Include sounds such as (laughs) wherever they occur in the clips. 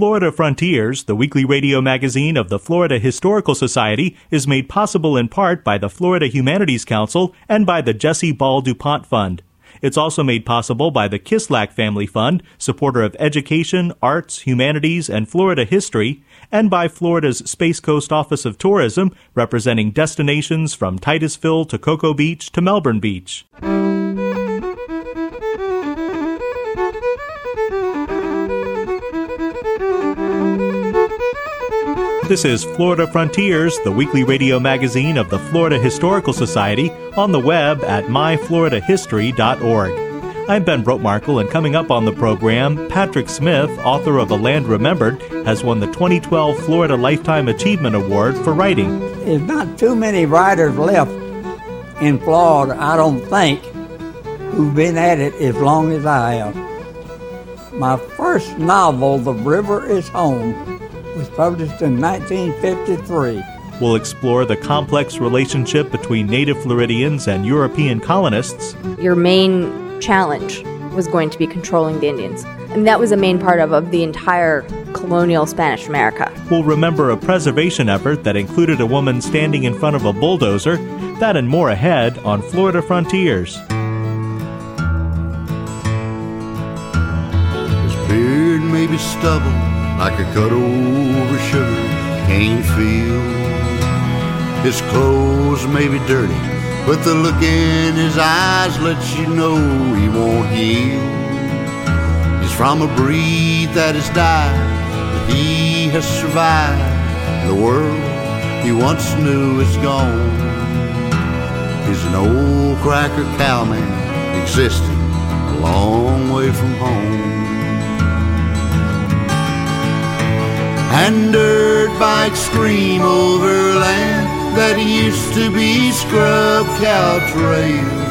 Florida Frontiers, the weekly radio magazine of the Florida Historical Society, is made possible in part by the Florida Humanities Council and by the Jesse Ball DuPont Fund. It's also made possible by the Kislak Family Fund, supporter of education, arts, humanities, and Florida history, and by Florida's Space Coast Office of Tourism, representing destinations from Titusville to Cocoa Beach to Melbourne Beach. This is Florida Frontiers, the weekly radio magazine of the Florida Historical Society, on the web at myfloridahistory.org. I'm Ben Brotemarkle, and coming up on the program, Patrick Smith, author of A Land Remembered, has won the 2012 Florida Lifetime Achievement Award for writing. There's not too many writers left in Florida, I don't think, who've been at it as long as I have. My first novel, The River is Home, was published in 1953. We'll explore the complex relationship between native Floridians and European colonists. Your main challenge was going to be controlling the Indians. And that was a main part of, of the entire colonial Spanish America. We'll remember a preservation effort that included a woman standing in front of a bulldozer. That and more ahead on Florida Frontiers. His beard may be stubble like a cut over sugar cane field. His clothes may be dirty, but the look in his eyes lets you know he won't yield. He's from a breed that has died, but he has survived. The world he once knew is gone. He's an old cracker cowman existing a long way from home. And dirt bikes scream over land that used to be scrub cow trails.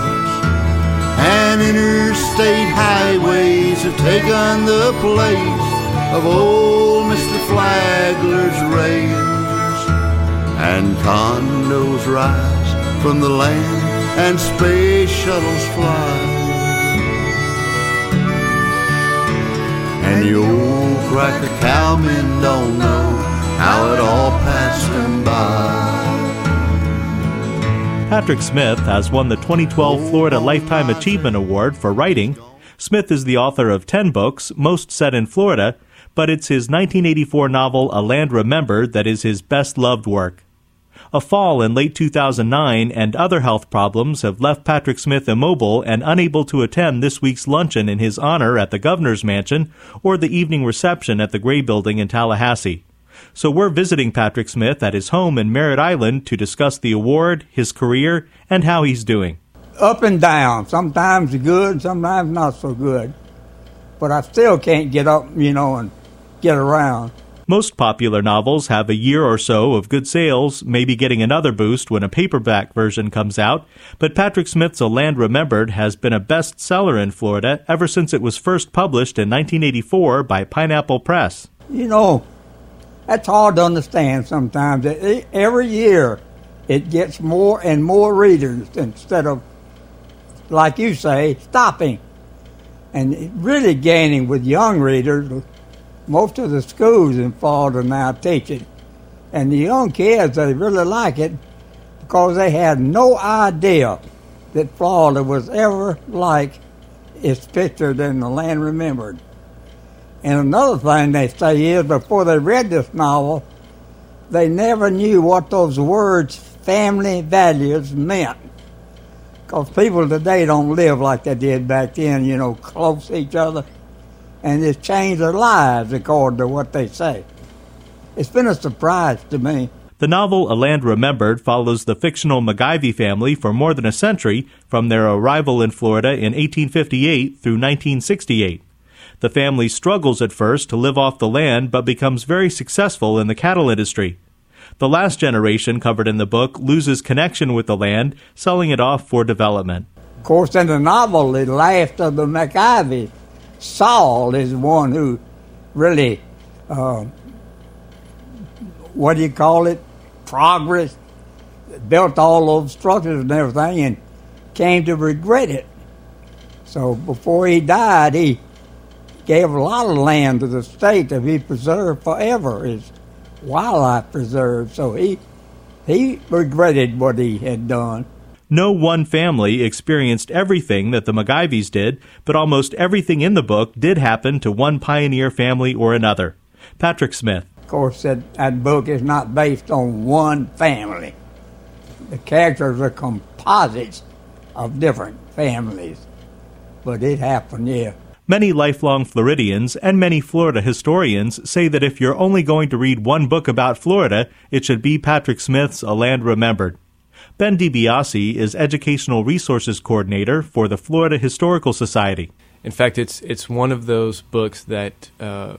And interstate highways have taken the place of old Mr. Flagler's rails. And condos rise from the land and space shuttles fly. And the old cracker cowmen don't know how it all passed them by. Patrick Smith has won the 2012 Florida Lifetime Achievement Award for writing. Smith is the author of 10 books, most set in Florida, but it's his 1984 novel A Land Remembered that is his best loved work. A fall in late 2009 and other health problems have left Patrick Smith immobile and unable to attend this week's luncheon in his honor at the governor's mansion or the evening reception at the Gray Building in Tallahassee. So we're visiting Patrick Smith at his home in Merritt Island to discuss the award, his career, and how he's doing. Up and down. Sometimes good, sometimes not so good. But I still can't get up, you know, and get around. Most popular novels have a year or so of good sales, maybe getting another boost when a paperback version comes out, but Patrick Smith's A Land Remembered has been a bestseller in Florida ever since it was first published in 1984 by Pineapple Press. You know, that's hard to understand sometimes. Every year it gets more and more readers instead of, like you say, stopping and really gaining with young readers most of the schools in Florida now teach it. And the young kids, they really like it because they had no idea that Florida was ever like it's pictured in the land remembered. And another thing they say is before they read this novel, they never knew what those words family values meant. Because people today don't live like they did back then, you know, close to each other and it's changed their lives according to what they say. It's been a surprise to me. The novel A Land Remembered follows the fictional MacIvey family for more than a century from their arrival in Florida in 1858 through 1968. The family struggles at first to live off the land but becomes very successful in the cattle industry. The last generation covered in the book loses connection with the land, selling it off for development. Of course, in the novel, the last of the MacIvey Sol is the one who really, uh, what do you call it, progress, built all those structures and everything, and came to regret it. So before he died, he gave a lot of land to the state to be preserved forever as wildlife preserve. So he he regretted what he had done. No one family experienced everything that the MacIveys did, but almost everything in the book did happen to one pioneer family or another. Patrick Smith. Of course, that, that book is not based on one family. The characters are composites of different families. But it happened, yeah. Many lifelong Floridians and many Florida historians say that if you're only going to read one book about Florida, it should be Patrick Smith's A Land Remembered. Ben DiBiase is Educational Resources Coordinator for the Florida Historical Society. In fact, it's it's one of those books that uh,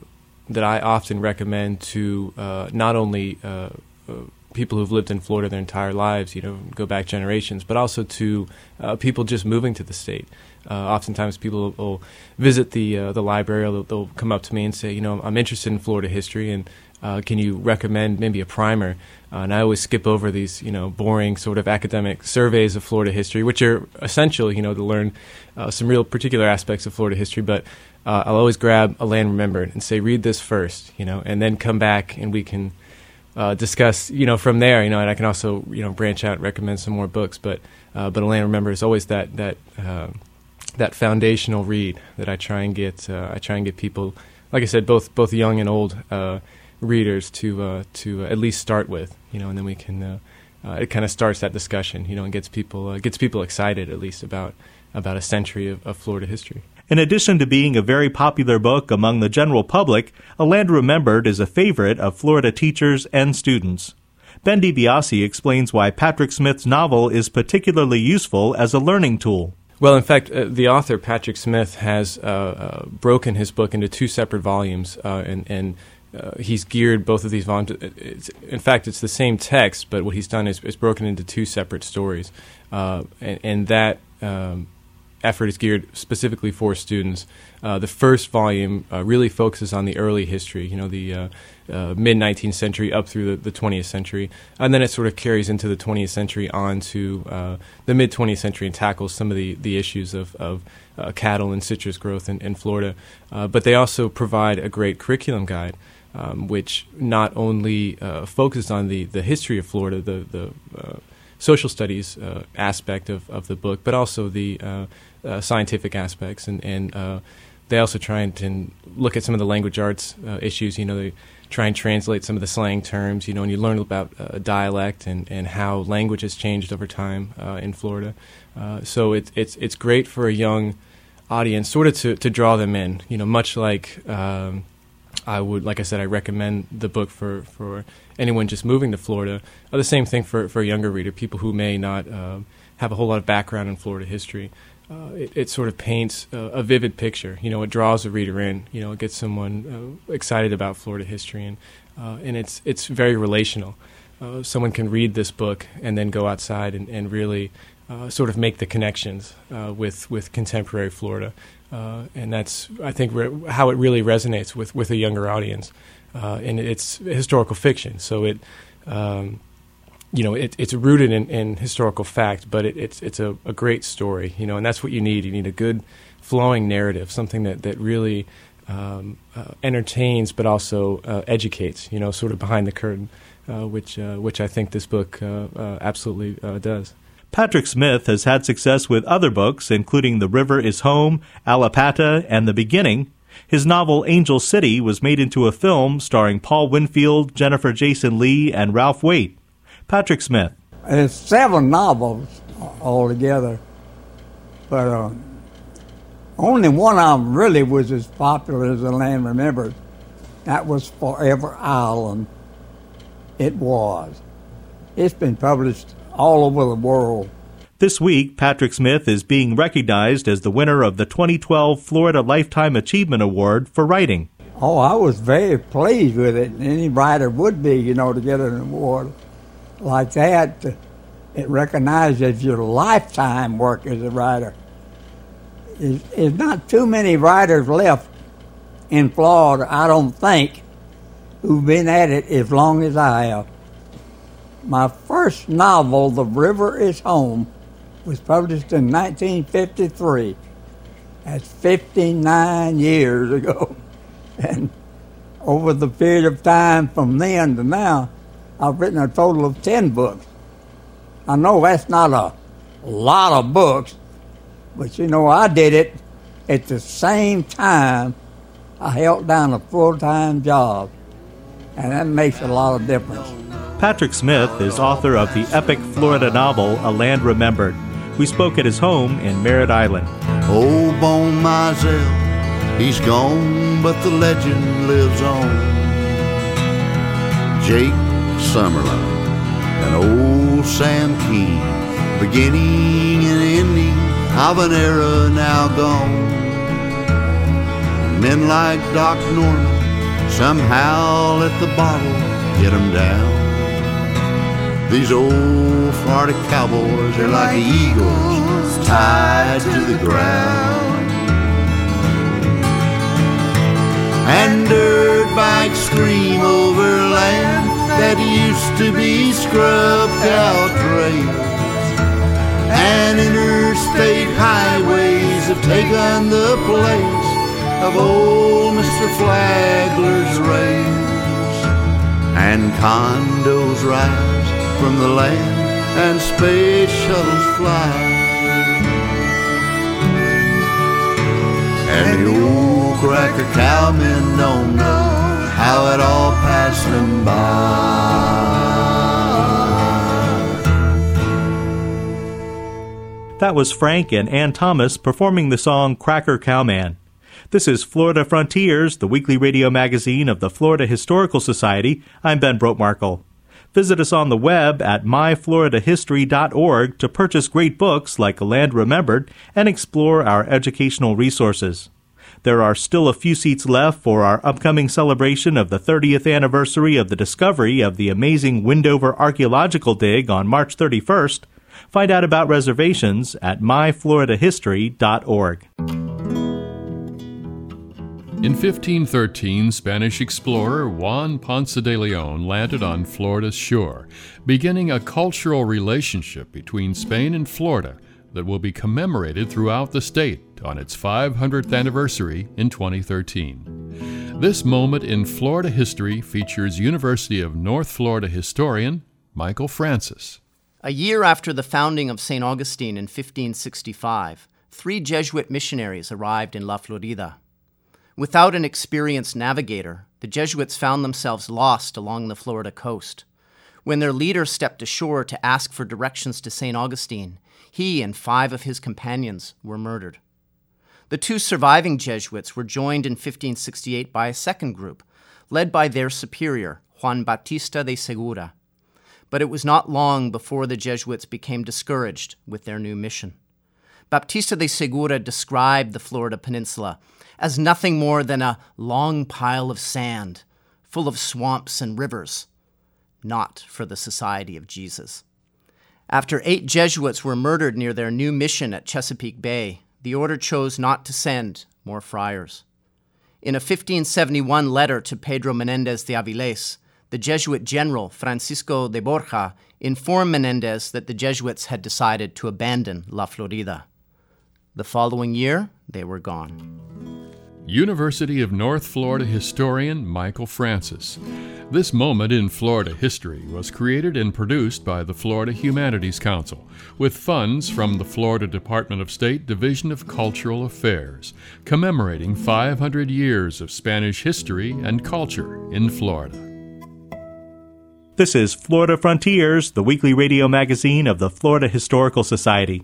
that I often recommend to uh, not only uh, uh people who've lived in Florida their entire lives, you know, go back generations, but also to uh, people just moving to the state. Uh, oftentimes, people will visit the uh, the library. They'll, they'll, come up to me and say, you know, I'm interested in Florida history, and uh, can you recommend maybe a primer? Uh, and I always skip over these, you know, boring sort of academic surveys of Florida history, which are essential, you know, to learn uh, some real particular aspects of Florida history. But uh, I'll always grab a land remembered and say, read this first, you know, and then come back and we can uh, discuss, you know, from there, you know, and I can also, you know, branch out and recommend some more books. But uh, but a land remembered is always that that uh, that foundational read that I try and get. I try and get people, like I said, both both young and old readers to uh, to at least start with, you know, and then we can. it kind of starts that discussion, you know, and gets people gets people excited at least about about a century of, of Florida history. In addition to being a very popular book among the general public, A Land Remembered is a favorite of Florida teachers and students. Ben DiBiase explains why Patrick Smith's novel is particularly useful as a learning tool. Well, in fact, uh, the author Patrick Smith has uh, uh, broken his book into two separate volumes, uh, and, and uh, he's geared both of these volumes. It's, in fact, it's the same text, but what he's done is, is broken into two separate stories, uh, and, and, that um, effort is geared specifically for students. Uh, the first volume uh, really focuses on the early history, you know, the uh, uh mid 19th century up through the, the, 20th century, and then it sort of carries into the 20th century on to uh, the mid 20th century and tackles some of the, the issues of, of uh, cattle and citrus growth in, in Florida. but they also provide a great curriculum guide. Um, which not only focuses on the, the history of Florida, the, the social studies uh, aspect of, of the book, but also the uh, uh, scientific aspects, and, and uh, they also try and, look at some of the language arts uh, issues. You know, they try and translate some of the slang terms. You know, and you learn about uh, dialect and, and how language has changed over time in Florida. so it's it's it's great for a young audience, sort of to, to draw them in. You know, much like. Um, I would, like I said, I recommend the book for, for anyone just moving to Florida. Uh, the same thing for, for a younger reader, people who may not uh, have a whole lot of background in Florida history. Uh, it, it, sort of paints a vivid picture. You know, it draws a reader in. You know, it gets someone uh, excited about Florida history, and uh, and it's it's very relational. Uh, someone can read this book and then go outside and, and really sort of make the connections with with contemporary Florida. Uh, and that's I think re- how it really resonates with with a younger audience. Uh, and it's historical fiction, so it. Um, you know, it, it's rooted in, in, historical fact, but it, it's it's a, a, great story. You know, and that's what you need. You need a good, flowing narrative, something that that really um, uh, entertains, but also uh, educates. You know, sort of behind the curtain, uh, which uh, which I think this book absolutely does. Patrick Smith has had success with other books, including The River is Home, Allapattah, and The Beginning. His novel Angel City was made into a film starring Paul Winfield, Jennifer Jason Leigh, and Ralph Waite. Patrick Smith. It's seven novels altogether, but uh, only one of them really was as popular as The Land Remembered. That was Forever Island. It was. It's been published all over the world. This week, Patrick Smith is being recognized as the winner of the 2012 Florida Lifetime Achievement Award for writing. Oh, I was very pleased with it. Any writer would be, you know, to get an award like that. It recognizes your lifetime work as a writer. There's not too many writers left in Florida, I don't think, who've been at it as long as I have. My first novel, The River is Home, was published in 1953. That's 59 years ago. (laughs) And over the period of time from then to now, I've written a total of 10 books. I know that's not a lot of books, but you know, I did it at the same time I held down a full time job, and that makes a lot of difference. Patrick Smith is author of the epic Florida novel A Land Remembered. We spoke at his home in Merritt Island. Old Bone Mizell, he's gone, but the legend lives on. Jake Summerlin and old Sam Keene, beginning and ending of an era now gone. Men like Doc Norman somehow let the bottle get 'em down. These old Florida cowboys are like eagles tied to the ground. And dirt bikes scream over land that used to be scrubbed out trails. And interstate highways have taken the place of old Mr. Flagler's rails. And condos rise from the land and space shuttles fly. And the old cracker cowmen don't know how it all passed them by. That was Frank and Ann Thomas performing the song Cracker Cowman. This is Florida Frontiers, the weekly radio magazine of the Florida Historical Society. I'm Ben Brotemarkle. Visit us on the web at myfloridahistory.org to purchase great books like Land Remembered and explore our educational resources. There are still a few seats left for our upcoming celebration of the 30th anniversary of the discovery of the amazing Windover archaeological dig on March 31st. Find out about reservations at myfloridahistory.org. In 1513, Spanish explorer Juan Ponce de Leon landed on Florida's shore, beginning a cultural relationship between Spain and Florida that will be commemorated throughout the state on its 500th anniversary in 2013. This moment in Florida history features University of North Florida historian Michael Francis. A year after the founding of St. Augustine in 1565, three Jesuit missionaries arrived in La Florida. Without an experienced navigator, the Jesuits found themselves lost along the Florida coast. When their leader stepped ashore to ask for directions to St. Augustine, he and five of his companions were murdered. The two surviving Jesuits were joined in 1568 by a second group, led by their superior, Juan Bautista de Segura. But it was not long before the Jesuits became discouraged with their new mission. Bautista de Segura described the Florida peninsula as nothing more than a long pile of sand, full of swamps and rivers, not for the Society of Jesus. After eight Jesuits were murdered near their new mission at Chesapeake Bay, the order chose not to send more friars. In a 1571 letter to Pedro Menendez de Aviles, the Jesuit general Francisco de Borja informed Menendez that the Jesuits had decided to abandon La Florida. The following year, they were gone. University of North Florida historian Michael Francis. This moment in Florida history was created and produced by the Florida Humanities Council with funds from the Florida Department of State Division of Cultural Affairs, commemorating 500 years of Spanish history and culture in Florida. This is Florida Frontiers, the weekly radio magazine of the Florida Historical Society.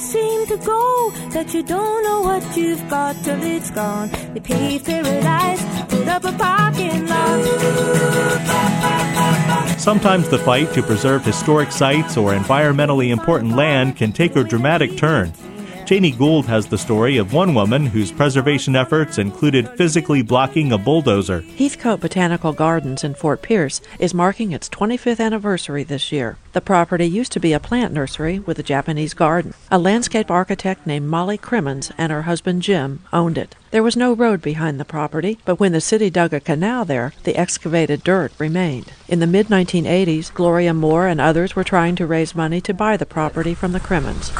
Seem to go that you don't know what you've got till it's gone. They paved paradise, put up a parking lot. Sometimes the fight to preserve historic sites or environmentally important land can take a dramatic turn. Janie Gould has the story of one woman whose preservation efforts included physically blocking a bulldozer. Heathcote Botanical Gardens in Fort Pierce is marking its 25th anniversary this year. The property used to be a plant nursery with a Japanese garden. A landscape architect named Molly Crimmins and her husband Jim owned it. There was no road behind the property, but when the city dug a canal there, the excavated dirt remained. In the mid 1980s, Gloria Moore and others were trying to raise money to buy the property from the Crimmins.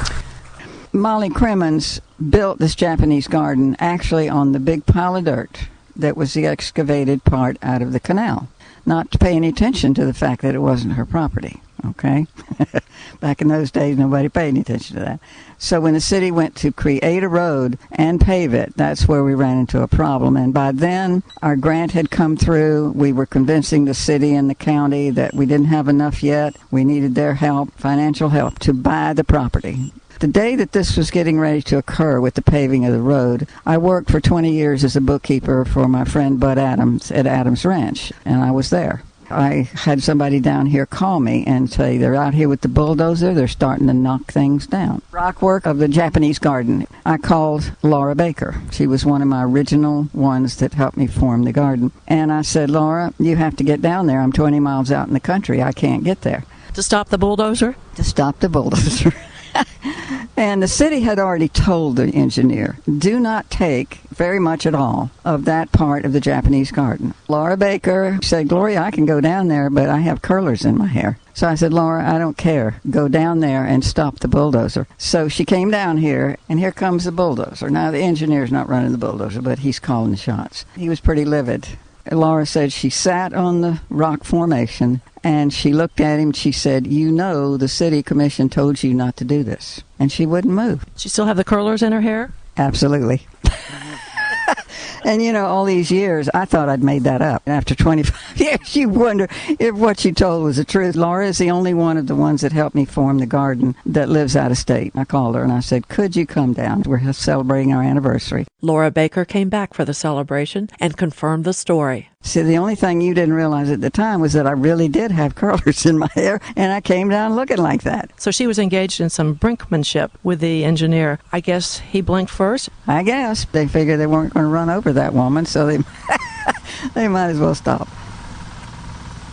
Molly Crimmins built this Japanese garden actually on the big pile of dirt that was the excavated part out of the canal, not to pay any attention to the fact that it wasn't her property. Okay? (laughs) Back in those days, nobody paid any attention to that. So when the city went to create a road and pave it, that's where we ran into a problem. And by then, our grant had come through. We were convincing the city and the county that we didn't have enough yet. We needed their help, financial help, to buy the property. The day that this was getting ready to occur with the paving of the road, I worked for 20 years as a bookkeeper for my friend Bud Adams at Adams Ranch, and I was there. I had somebody down here call me and say they're out here with the bulldozer, they're starting to knock things down. Rock work of the Japanese garden. I called Laura Baker. She was one of my original ones that helped me form the garden. And I said, Laura, you have to get down there. I'm 20 miles out in the country. I can't get there. To stop the bulldozer? To stop the bulldozer. (laughs) and the city had already told the engineer, do not take very much at all of that part of the Japanese garden. Laura Baker said, Gloria, I can go down there, but I have curlers in my hair. So I said, Laura, I don't care. Go down there and stop the bulldozer. So she came down here, and here comes the bulldozer. Now, the engineer's not running the bulldozer, but he's calling the shots. He was pretty livid. Laura said she sat on the rock formation and she looked at him. She said, You know, the city commission told you not to do this. And she wouldn't move. She still have the curlers in her hair? Absolutely. And you know, all these years, I thought I'd made that up. After 25 (laughs) years, you wonder if what she told was the truth. Laura is the only one of the ones that helped me form the garden that lives out of state. I called her and I said, Could you come down? We're celebrating our anniversary. Laura Baker came back for the celebration and confirmed the story. See, the only thing you didn't realize at the time was that I really did have (laughs) curlers in my hair, and I came down looking like that. So she was engaged in some brinkmanship with the engineer. I guess he blinked first? I guess. They figured they weren't going to run over that woman, so they, (laughs) they might as well stop.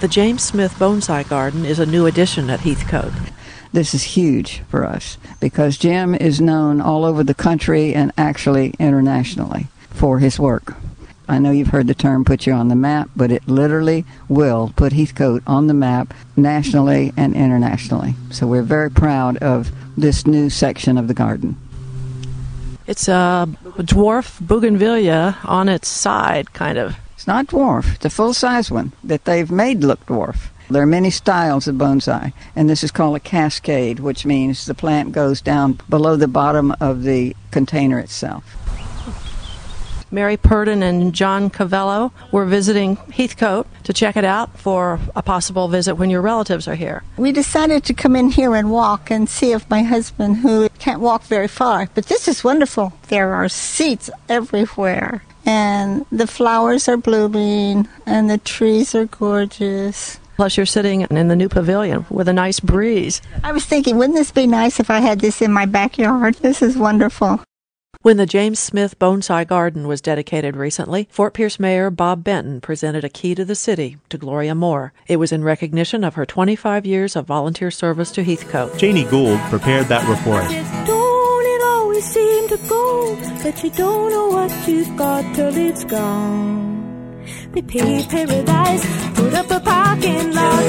The James Smith Bonsai Garden is a new addition at Heathcote. This is huge for us because Jim is known all over the country and actually internationally for his work. I know you've heard the term put you on the map, but it literally will put Heathcote on the map nationally and internationally. So we're very proud of this new section of the garden. It's a dwarf bougainvillea on its side, kind of. It's not dwarf, it's a full size one that they've made look dwarf. There are many styles of bonsai, and this is called a cascade, which means the plant goes down below the bottom of the container itself. Mary Purdon and John Cavello were visiting Heathcote to check it out for a possible visit when your relatives are here. We decided to come in here and walk and see if my husband, who can't walk very far, but this is wonderful. There are seats everywhere, and the flowers are blooming, and the trees are gorgeous. Plus, you're sitting in the new pavilion with a nice breeze. I was thinking, wouldn't this be nice if I had this in my backyard? This is wonderful. When the James Smith Bonsai Garden was dedicated recently, Fort Pierce Mayor Bob Benton presented a key to the city to Gloria Moore. It was in recognition of her 25 years of volunteer service to Heathcote. Janie Gould prepared that report. Don't it always seem to go that you don't know what you've got till it's gone? They paved paradise, put up a parking lot.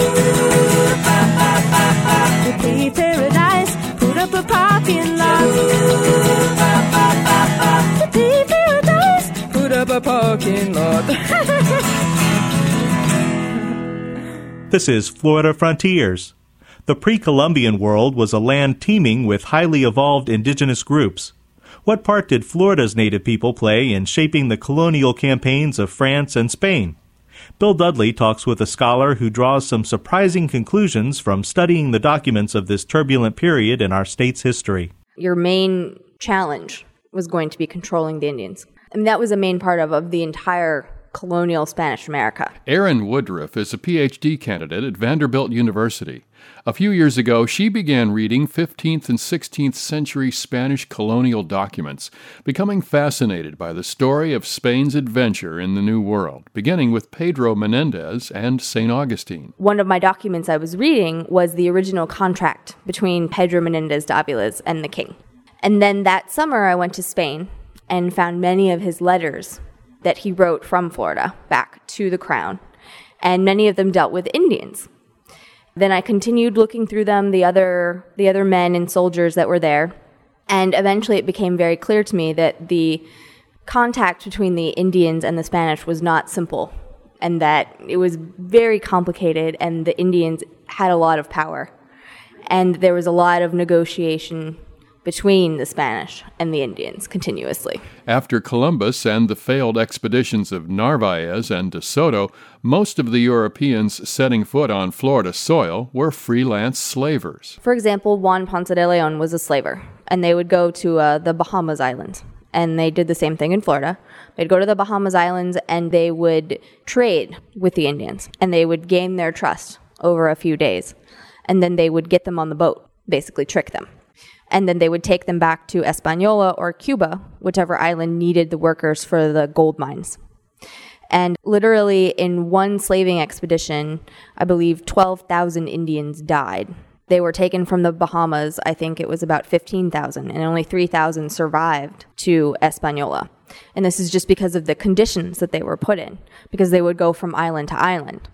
They paved paradise, put up a parking lot. They paved paradise, put up a parking lot. (laughs) This is Florida Frontiers. The pre Columbian world was a land teeming with highly evolved indigenous groups. What part did Florida's native people play in shaping the colonial campaigns of France and Spain? Bill Dudley talks with a scholar who draws some surprising conclusions from studying the documents of this turbulent period in our state's history. Your main challenge was going to be controlling the Indians. And that was a main part of, of the entire colonial Spanish America. Erin Woodruff is a PhD candidate at Vanderbilt University. A few years ago, she began reading 15th and 16th century Spanish colonial documents, becoming fascinated by the story of Spain's adventure in the New World, beginning with Pedro Menendez and St. Augustine. One of my documents I was reading was the original contract between Pedro Menendez de Aviles and the king. And then that summer, I went to Spain and found many of his letters that he wrote from Florida back to the crown, and many of them dealt with Indians. Then I continued looking through them, the other the other men and soldiers that were there, and eventually it became very clear to me that the contact between the Indians and the Spanish was not simple, and that it was very complicated, and the Indians had a lot of power, and there was a lot of negotiation between the Spanish and the Indians continuously. After Columbus and the failed expeditions of Narvaez and de Soto, most of the Europeans setting foot on Florida soil were freelance slavers. For example, Juan Ponce de Leon was a slaver, and they would go to uh, the Bahamas Islands. And they did the same thing in Florida. They'd go to the Bahamas Islands and they would trade with the Indians, and they would gain their trust over a few days. And then they would get them on the boat, basically trick them and then they would take them back to Española or Cuba, whichever island needed the workers for the gold mines. And literally, in one slaving expedition, I believe 12,000 Indians died. They were taken from the Bahamas, I think it was about 15,000, and only 3,000 survived to Española. And this is just because of the conditions that they were put in, because they would go from island to island.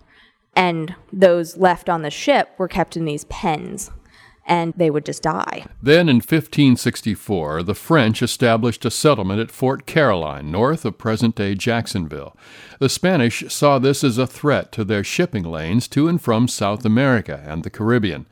And those left on the ship were kept in these pens and they would just die. Then in 1564, the French established a settlement at Fort Caroline, north of present day Jacksonville. The Spanish saw this as a threat to their shipping lanes to and from South America and the Caribbean.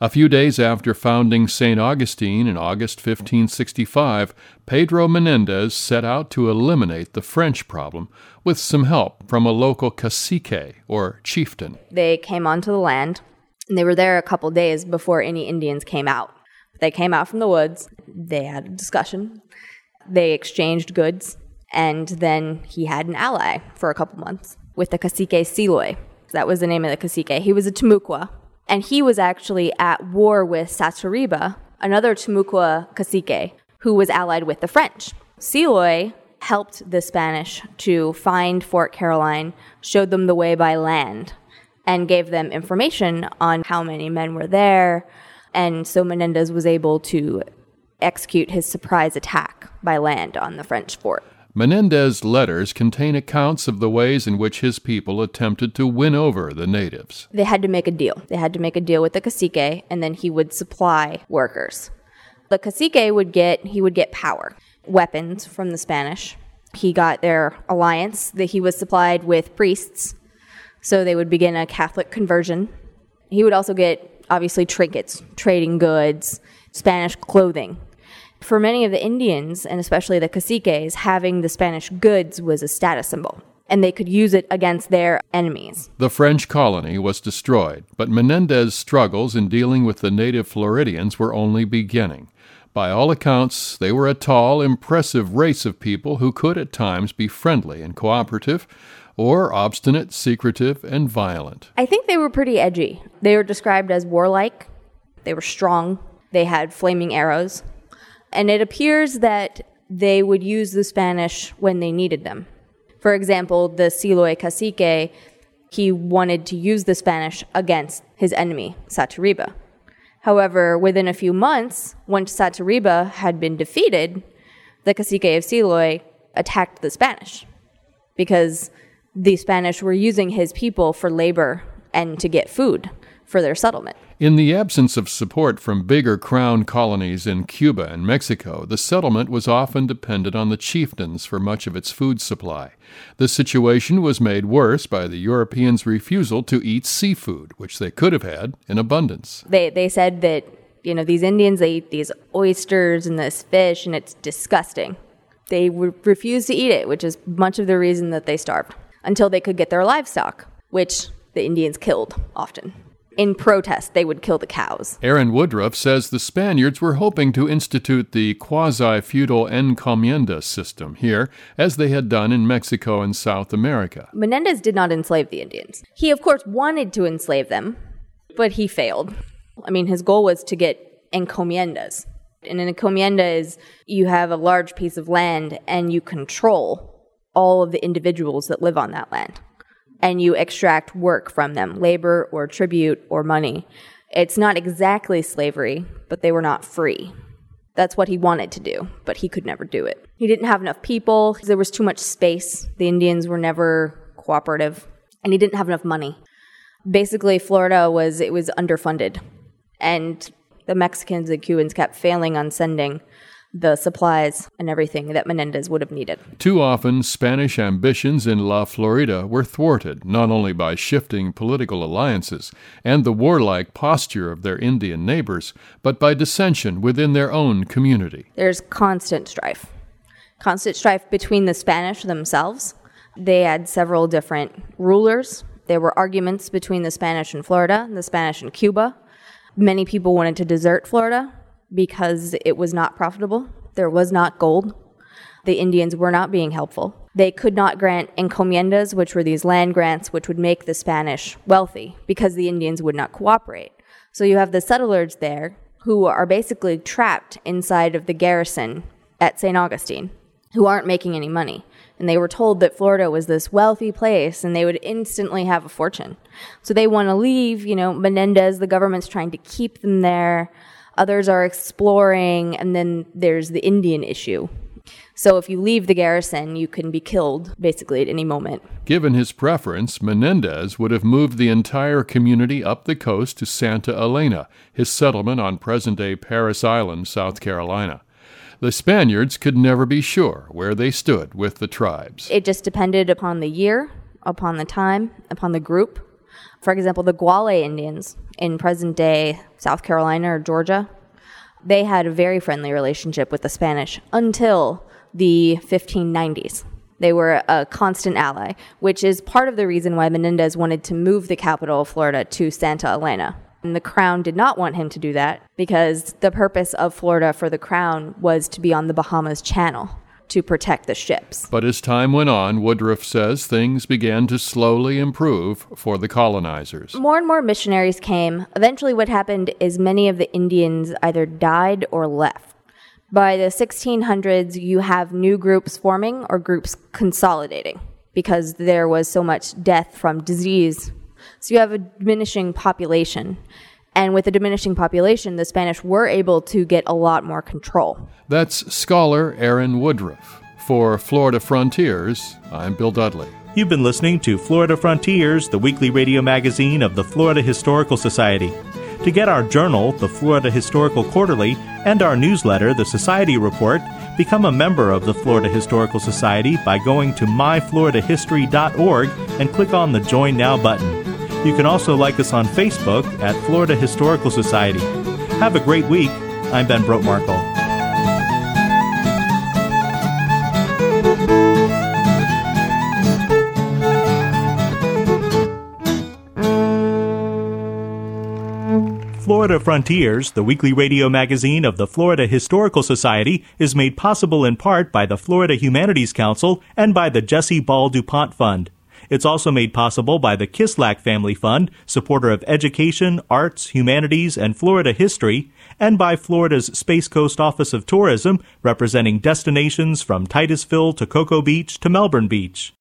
A few days after founding St. Augustine in August 1565, Pedro Menendez set out to eliminate the French problem with some help from a local cacique, or chieftain. They came onto the land and they were there a couple days before any Indians came out. They came out from the woods. They had a discussion. They exchanged goods. And then he had an ally for a couple months with the cacique Siloy. That was the name of the cacique. He was a Timucua. And he was actually at war with Saturiba, another Timucua cacique, who was allied with the French. Siloy helped the Spanish to find Fort Caroline, showed them the way by land and gave them information on how many men were there. And so Menendez was able to execute his surprise attack by land on the French fort. Menendez's letters contain accounts of the ways in which his people attempted to win over the natives. They had to make a deal. They had to make a deal with the cacique, and then he would supply workers. The cacique would get he would get power, weapons from the Spanish. He got their alliance. That he was supplied with priests so they would begin a Catholic conversion. He would also get, obviously, trinkets, trading goods, Spanish clothing. For many of the Indians, and especially the caciques, having the Spanish goods was a status symbol and they could use it against their enemies. The French colony was destroyed, but Menendez's struggles in dealing with the native Floridians were only beginning. By all accounts, they were a tall, impressive race of people who could at times be friendly and cooperative, or obstinate, secretive, and violent. I think they were pretty edgy. They were described as warlike, they were strong, they had flaming arrows, and it appears that they would use the Spanish when they needed them. For example, the Siloy cacique, he wanted to use the Spanish against his enemy, Saturiba. However, within a few months, once Saturiba had been defeated, the cacique of Siloy attacked the Spanish because the Spanish were using his people for labor and to get food for their settlement. In the absence of support from bigger crown colonies in Cuba and Mexico, the settlement was often dependent on the chieftains for much of its food supply. The situation was made worse by the Europeans' refusal to eat seafood, which they could have had in abundance. They, they said that, you know, these Indians, they eat these oysters and this fish, and it's disgusting. They refused to eat it, which is much of the reason that they starved until they could get their livestock, which the Indians killed often. In protest, they would kill the cows. Erin Woodruff says the Spaniards were hoping to institute the quasi feudal encomienda system here, as they had done in Mexico and South America. Menendez did not enslave the Indians. He, of course, wanted to enslave them, but he failed. I mean, his goal was to get encomiendas. And an encomienda is you have a large piece of land and you control all of the individuals that live on that land and you extract work from them, labor or tribute or money. It's not exactly slavery, but they were not free. That's what he wanted to do, but he could never do it. He didn't have enough people. There was too much space. The Indians were never cooperative, and he didn't have enough money. Basically, Florida was it was underfunded, and the Mexicans and Cubans kept failing on sending the supplies and everything that Menendez would have needed. Too often, Spanish ambitions in La Florida were thwarted not only by shifting political alliances and the warlike posture of their Indian neighbors, but by dissension within their own community. There's constant strife. Constant strife between the Spanish themselves. They had several different rulers. There were arguments between the Spanish in Florida, and the Spanish in Cuba. Many people wanted to desert Florida because it was not profitable. There was not gold. The Indians were not being helpful. They could not grant encomiendas, which were these land grants which would make the Spanish wealthy because the Indians would not cooperate. So you have the settlers there who are basically trapped inside of the garrison at St. Augustine who aren't making any money. And they were told that Florida was this wealthy place and they would instantly have a fortune. So they want to leave, you know, Menendez, the government's trying to keep them there others are exploring, and then there's the Indian issue. So if you leave the garrison, you can be killed basically at any moment. Given his preference, Menendez would have moved the entire community up the coast to Santa Elena, his settlement on present day Parris Island, South Carolina. The Spaniards could never be sure where they stood with the tribes. It just depended upon the year, upon the time, upon the group. For example, the Guale Indians in present day South Carolina or Georgia, they had a very friendly relationship with the Spanish until the 1590s. They were a constant ally, which is part of the reason why Menendez wanted to move the capital of Florida to Santa Elena. And the crown did not want him to do that because the purpose of Florida for the crown was to be on the Bahamas Channel to protect the ships. But as time went on, Woodruff says things began to slowly improve for the colonizers. More and more missionaries came. Eventually, what happened is many of the Indians either died or left. By the 1600s, you have new groups forming or groups consolidating because there was so much death from disease. So you have a diminishing population. And with a diminishing population, the Spanish were able to get a lot more control. That's scholar Erin Woodruff. For Florida Frontiers, I'm Bill Dudley. You've been listening to Florida Frontiers, the weekly radio magazine of the Florida Historical Society. To get our journal, the Florida Historical Quarterly, and our newsletter, the Society Report, become a member of the Florida Historical Society by going to myfloridahistory.org and click on the Join Now button. You can also like us on Facebook at Florida Historical Society. Have a great week. I'm Ben Brotemarkle. Florida Frontiers, the weekly radio magazine of the Florida Historical Society, is made possible in part by the Florida Humanities Council and by the Jesse Ball DuPont Fund. It's also made possible by the Kislak Family Fund, supporter of education, arts, humanities, and Florida history, and by Florida's Space Coast Office of Tourism, representing destinations from Titusville to Cocoa Beach to Melbourne Beach.